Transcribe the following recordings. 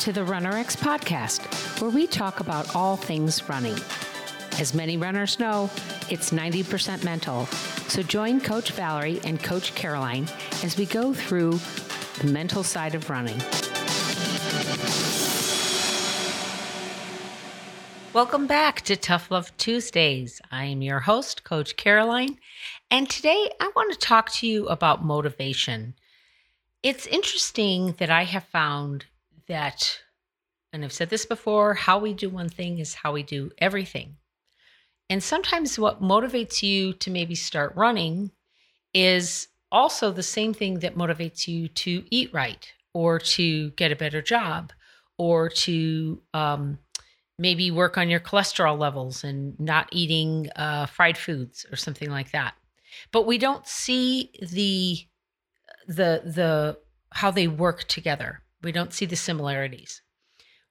to the RunRx podcast, where we talk about all things running. As many runners know, it's 90% mental. So join Coach Valerie and Coach Caroline as we go through the mental side of running. Welcome back to Tough Love Tuesdays. I am your host, Coach Caroline, and today I want to talk to you about motivation. It's interesting that I have found that, and I've said this before, how we do one thing is how we do everything. And sometimes what motivates you to maybe start running is also the same thing that motivates you to eat right or to get a better job or to um, maybe work on your cholesterol levels and not eating uh, fried foods or something like that. But we don't see the the the how they work together. We don't see the similarities.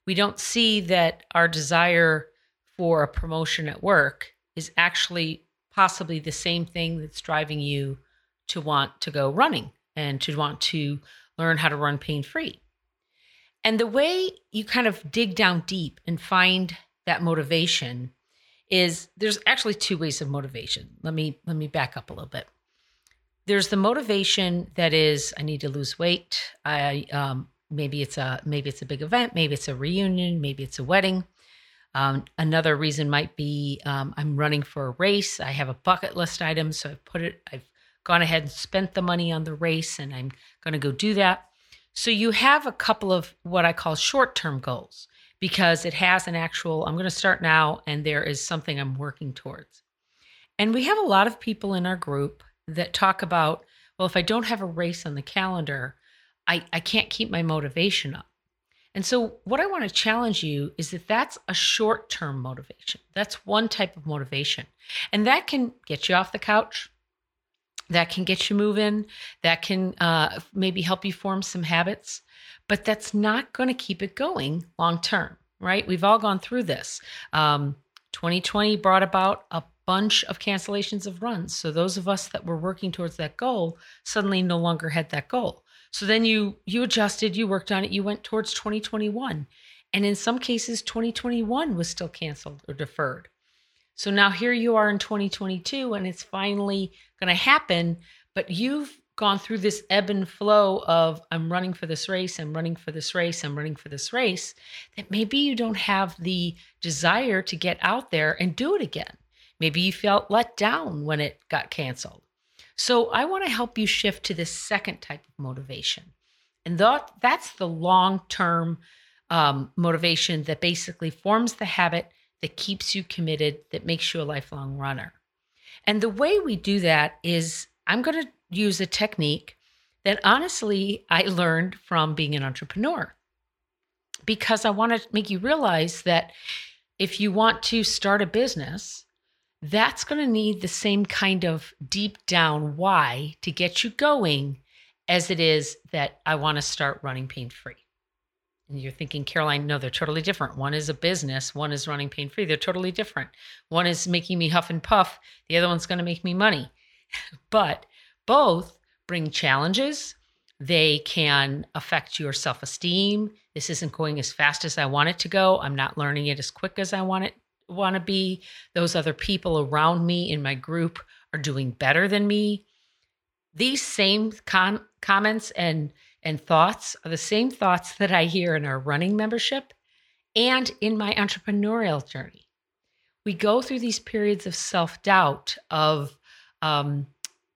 We don't see that our desire for a promotion at work is actually possibly the same thing that's driving you to want to go running and to want to learn how to run pain free. And the way you kind of dig down deep and find that motivation is there's actually two ways of motivation. Let me let me back up a little bit. There's the motivation that is I need to lose weight. I um, maybe it's a maybe it's a big event, maybe it's a reunion, maybe it's a wedding. Um, another reason might be um, I'm running for a race. I have a bucket list item, so I've put it. I've gone ahead and spent the money on the race, and I'm going to go do that. So you have a couple of what I call short-term goals because it has an actual. I'm going to start now, and there is something I'm working towards. And we have a lot of people in our group that talk about, well, if I don't have a race on the calendar, I, I can't keep my motivation up. And so, what I want to challenge you is that that's a short term motivation. That's one type of motivation. And that can get you off the couch. That can get you moving. That can uh, maybe help you form some habits. But that's not going to keep it going long term, right? We've all gone through this. Um, 2020 brought about a bunch of cancellations of runs. So, those of us that were working towards that goal suddenly no longer had that goal. So then you you adjusted, you worked on it, you went towards 2021. And in some cases 2021 was still canceled or deferred. So now here you are in 2022 and it's finally going to happen, but you've gone through this ebb and flow of I'm running for this race, I'm running for this race, I'm running for this race, that maybe you don't have the desire to get out there and do it again. Maybe you felt let down when it got canceled. So I want to help you shift to this second type of motivation. And that, that's the long term um, motivation that basically forms the habit that keeps you committed, that makes you a lifelong runner. And the way we do that is I'm going to use a technique that honestly I learned from being an entrepreneur because I want to make you realize that if you want to start a business, that's going to need the same kind of deep down why to get you going as it is that I want to start running pain free. And you're thinking, Caroline, no, they're totally different. One is a business, one is running pain free. They're totally different. One is making me huff and puff, the other one's going to make me money. but both bring challenges. They can affect your self esteem. This isn't going as fast as I want it to go. I'm not learning it as quick as I want it want to be. Those other people around me in my group are doing better than me. These same con- comments and and thoughts are the same thoughts that I hear in our running membership and in my entrepreneurial journey. We go through these periods of self doubt of um,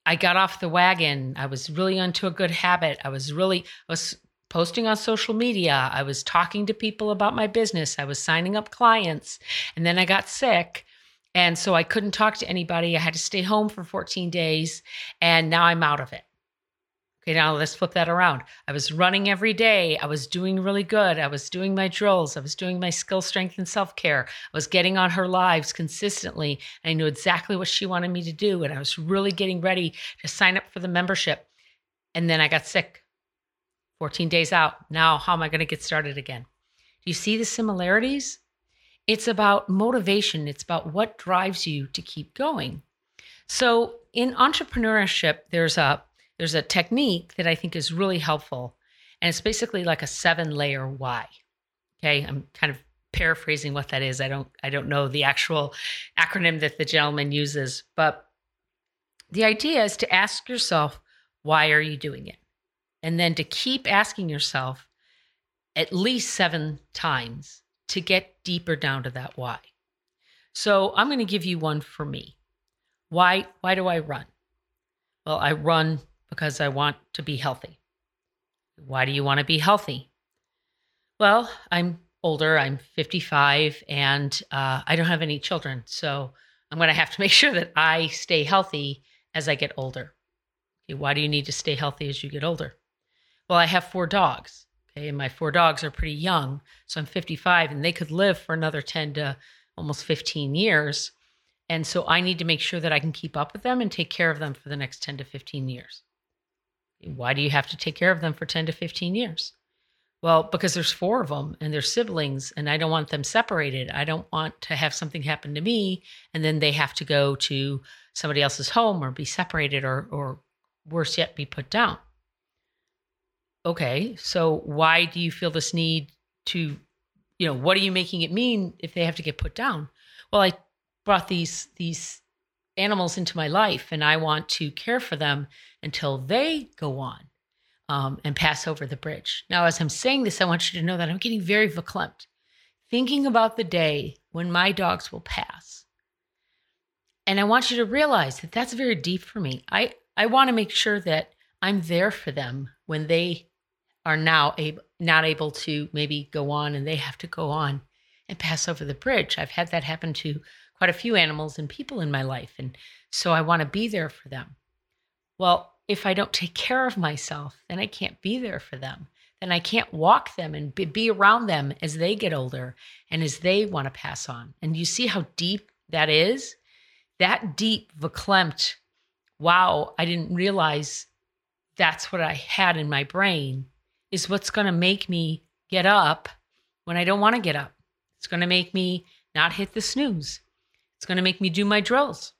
I got off the wagon. I was really onto a good habit. I was really I was posting on social media. I was talking to people about my business. I was signing up clients. And then I got sick. And so I couldn't talk to anybody. I had to stay home for 14 days. And now I'm out of it. Okay, now let's flip that around. I was running every day. I was doing really good. I was doing my drills. I was doing my skill strength and self care. I was getting on her lives consistently. And I knew exactly what she wanted me to do. And I was really getting ready to sign up for the membership. And then I got sick 14 days out. Now, how am I going to get started again? Do you see the similarities? It's about motivation, it's about what drives you to keep going. So, in entrepreneurship, there's a there's a technique that I think is really helpful, and it's basically like a seven layer why. Okay, I'm kind of paraphrasing what that is. I don't I don't know the actual acronym that the gentleman uses, but the idea is to ask yourself, why are you doing it? And then to keep asking yourself at least 7 times to get deeper down to that why. So, I'm going to give you one for me. Why why do I run? Well, I run because I want to be healthy. Why do you want to be healthy? Well, I'm older. I'm 55 and uh, I don't have any children. So I'm going to have to make sure that I stay healthy as I get older. Okay, why do you need to stay healthy as you get older? Well, I have four dogs. Okay, and my four dogs are pretty young. So I'm 55 and they could live for another 10 to almost 15 years. And so I need to make sure that I can keep up with them and take care of them for the next 10 to 15 years. Why do you have to take care of them for 10 to 15 years? Well, because there's four of them and they're siblings, and I don't want them separated. I don't want to have something happen to me and then they have to go to somebody else's home or be separated or, or worse yet, be put down. Okay, so why do you feel this need to, you know, what are you making it mean if they have to get put down? Well, I brought these these animals into my life and I want to care for them until they go on um, and pass over the bridge. Now, as I'm saying this, I want you to know that I'm getting very verklempt, thinking about the day when my dogs will pass. And I want you to realize that that's very deep for me. I, I want to make sure that I'm there for them when they are now able, not able to maybe go on and they have to go on and pass over the bridge. I've had that happen to quite a few animals and people in my life. And so I want to be there for them. Well, if I don't take care of myself, then I can't be there for them. Then I can't walk them and be around them as they get older and as they want to pass on. And you see how deep that is? That deep, verklempt, wow, I didn't realize that's what I had in my brain is what's going to make me get up when I don't want to get up. It's going to make me not hit the snooze. It's going to make me do my drills.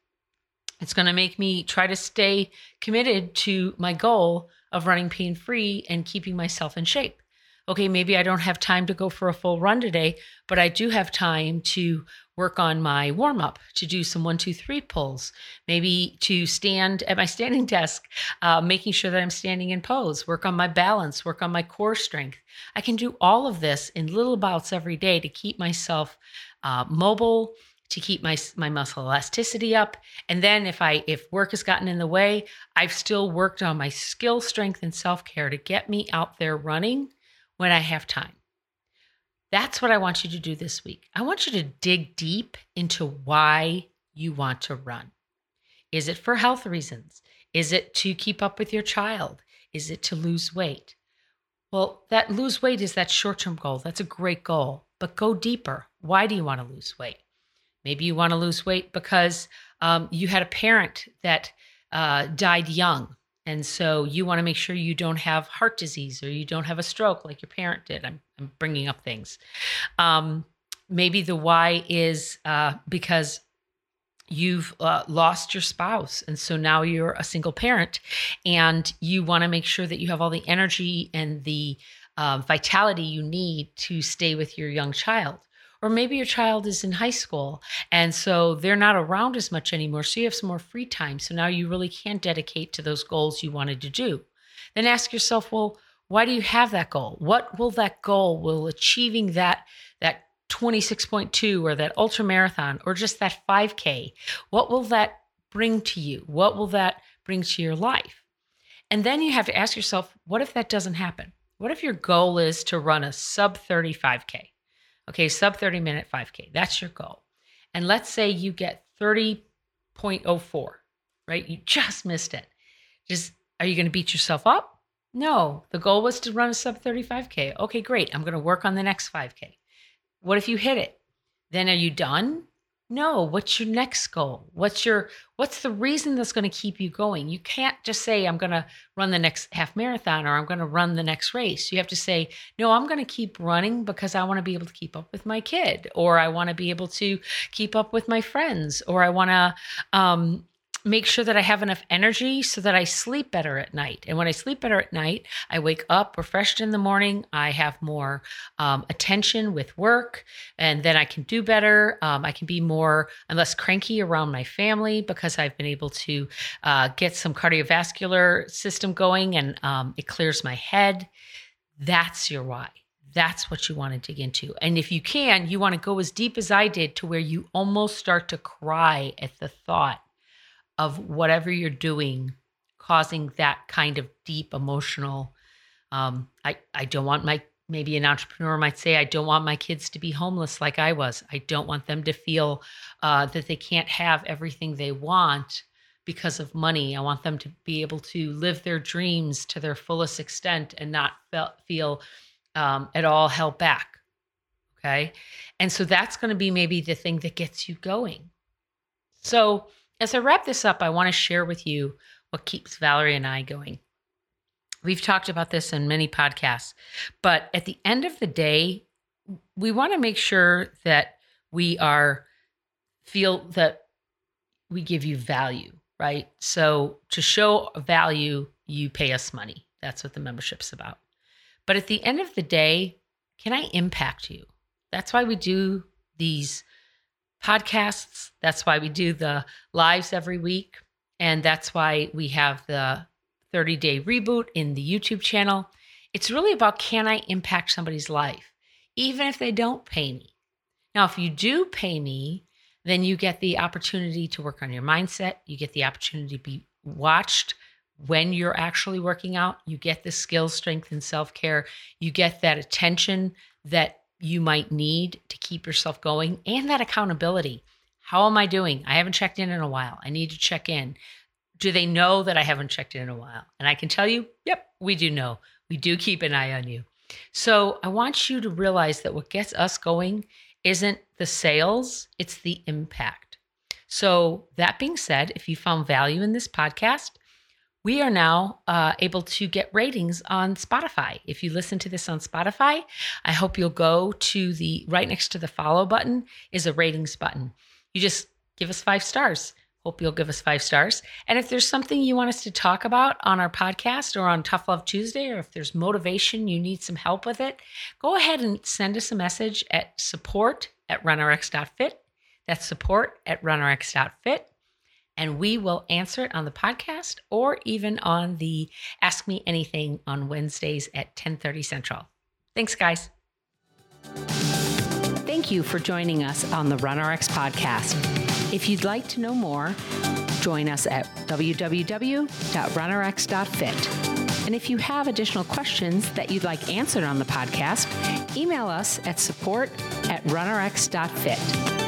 It's going to make me try to stay committed to my goal of running pain free and keeping myself in shape. Okay, maybe I don't have time to go for a full run today, but I do have time to work on my warm up, to do some one, two, three pulls, maybe to stand at my standing desk, uh, making sure that I'm standing in pose, work on my balance, work on my core strength. I can do all of this in little bouts every day to keep myself uh, mobile to keep my my muscle elasticity up. And then if i if work has gotten in the way i've still worked on my skill strength and self-care to get me out there running when i have time. That's what i want you to do this week. I want you to dig deep into why you want to run. Is it for health reasons? Is it to keep up with your child? Is it to lose weight? Well that lose weight is that short-term goal. That's a great goal but go deeper. Why do you want to lose weight? Maybe you want to lose weight because um, you had a parent that uh, died young. And so you want to make sure you don't have heart disease or you don't have a stroke like your parent did. I'm, I'm bringing up things. Um, maybe the why is uh, because you've uh, lost your spouse and so now you're a single parent and you want to make sure that you have all the energy and the uh, vitality you need to stay with your young child or maybe your child is in high school and so they're not around as much anymore. So you have some more free time. So now you really can't dedicate to those goals you wanted to do. Then ask yourself, well, why do you have that goal? What will that goal, will achieving that, that 26.2 or that ultra marathon or just that 5K, what will that bring to you? What will that bring to your life? And then you have to ask yourself, what if that doesn't happen? What if your goal is to run a sub 35K? Okay, sub 30 minute 5K. That's your goal. And let's say you get 30.04, right? You just missed it. Just are you going to beat yourself up? No, the goal was to run a sub 35K. Okay, great. I'm going to work on the next 5K. What if you hit it? Then are you done? No, what's your next goal? What's your what's the reason that's going to keep you going? You can't just say I'm going to run the next half marathon or I'm going to run the next race. You have to say, "No, I'm going to keep running because I want to be able to keep up with my kid or I want to be able to keep up with my friends or I want to um make sure that I have enough energy so that I sleep better at night. And when I sleep better at night, I wake up refreshed in the morning. I have more um, attention with work, and then I can do better. Um, I can be more, I'm less cranky around my family because I've been able to uh, get some cardiovascular system going and um, it clears my head. That's your why. That's what you want to dig into. And if you can, you want to go as deep as I did to where you almost start to cry at the thought of whatever you're doing causing that kind of deep emotional um, I, I don't want my maybe an entrepreneur might say i don't want my kids to be homeless like i was. I don't want them to feel uh, that they can't have everything they want because of money. I want them to be able to live their dreams to their fullest extent and not feel, feel um, at all held back. Okay? And so that's going to be maybe the thing that gets you going. So as I wrap this up, I want to share with you what keeps Valerie and I going. We've talked about this in many podcasts, but at the end of the day, we want to make sure that we are feel that we give you value, right? So to show value, you pay us money. That's what the membership's about. But at the end of the day, can I impact you? That's why we do these podcasts. That's why we do the lives every week. And that's why we have the 30 day reboot in the YouTube channel. It's really about can I impact somebody's life, even if they don't pay me. Now, if you do pay me, then you get the opportunity to work on your mindset. You get the opportunity to be watched when you're actually working out. You get the skill, strength, and self care. You get that attention that you might need to keep yourself going and that accountability. How am I doing? I haven't checked in in a while. I need to check in. Do they know that I haven't checked in in a while? And I can tell you, yep, we do know. We do keep an eye on you. So I want you to realize that what gets us going isn't the sales, it's the impact. So, that being said, if you found value in this podcast, we are now uh, able to get ratings on Spotify. If you listen to this on Spotify, I hope you'll go to the right next to the follow button is a ratings button. You just give us five stars. Hope you'll give us five stars. And if there's something you want us to talk about on our podcast or on Tough Love Tuesday, or if there's motivation, you need some help with it, go ahead and send us a message at support at runrx.fit. That's support at runrx.fit and we will answer it on the podcast or even on the Ask Me Anything on Wednesdays at 10:30 Central. Thanks guys. Thank you for joining us on the RunRx podcast. If you'd like to know more, join us at www.runrx.fit. And if you have additional questions that you'd like answered on the podcast, email us at support at runrx.fit.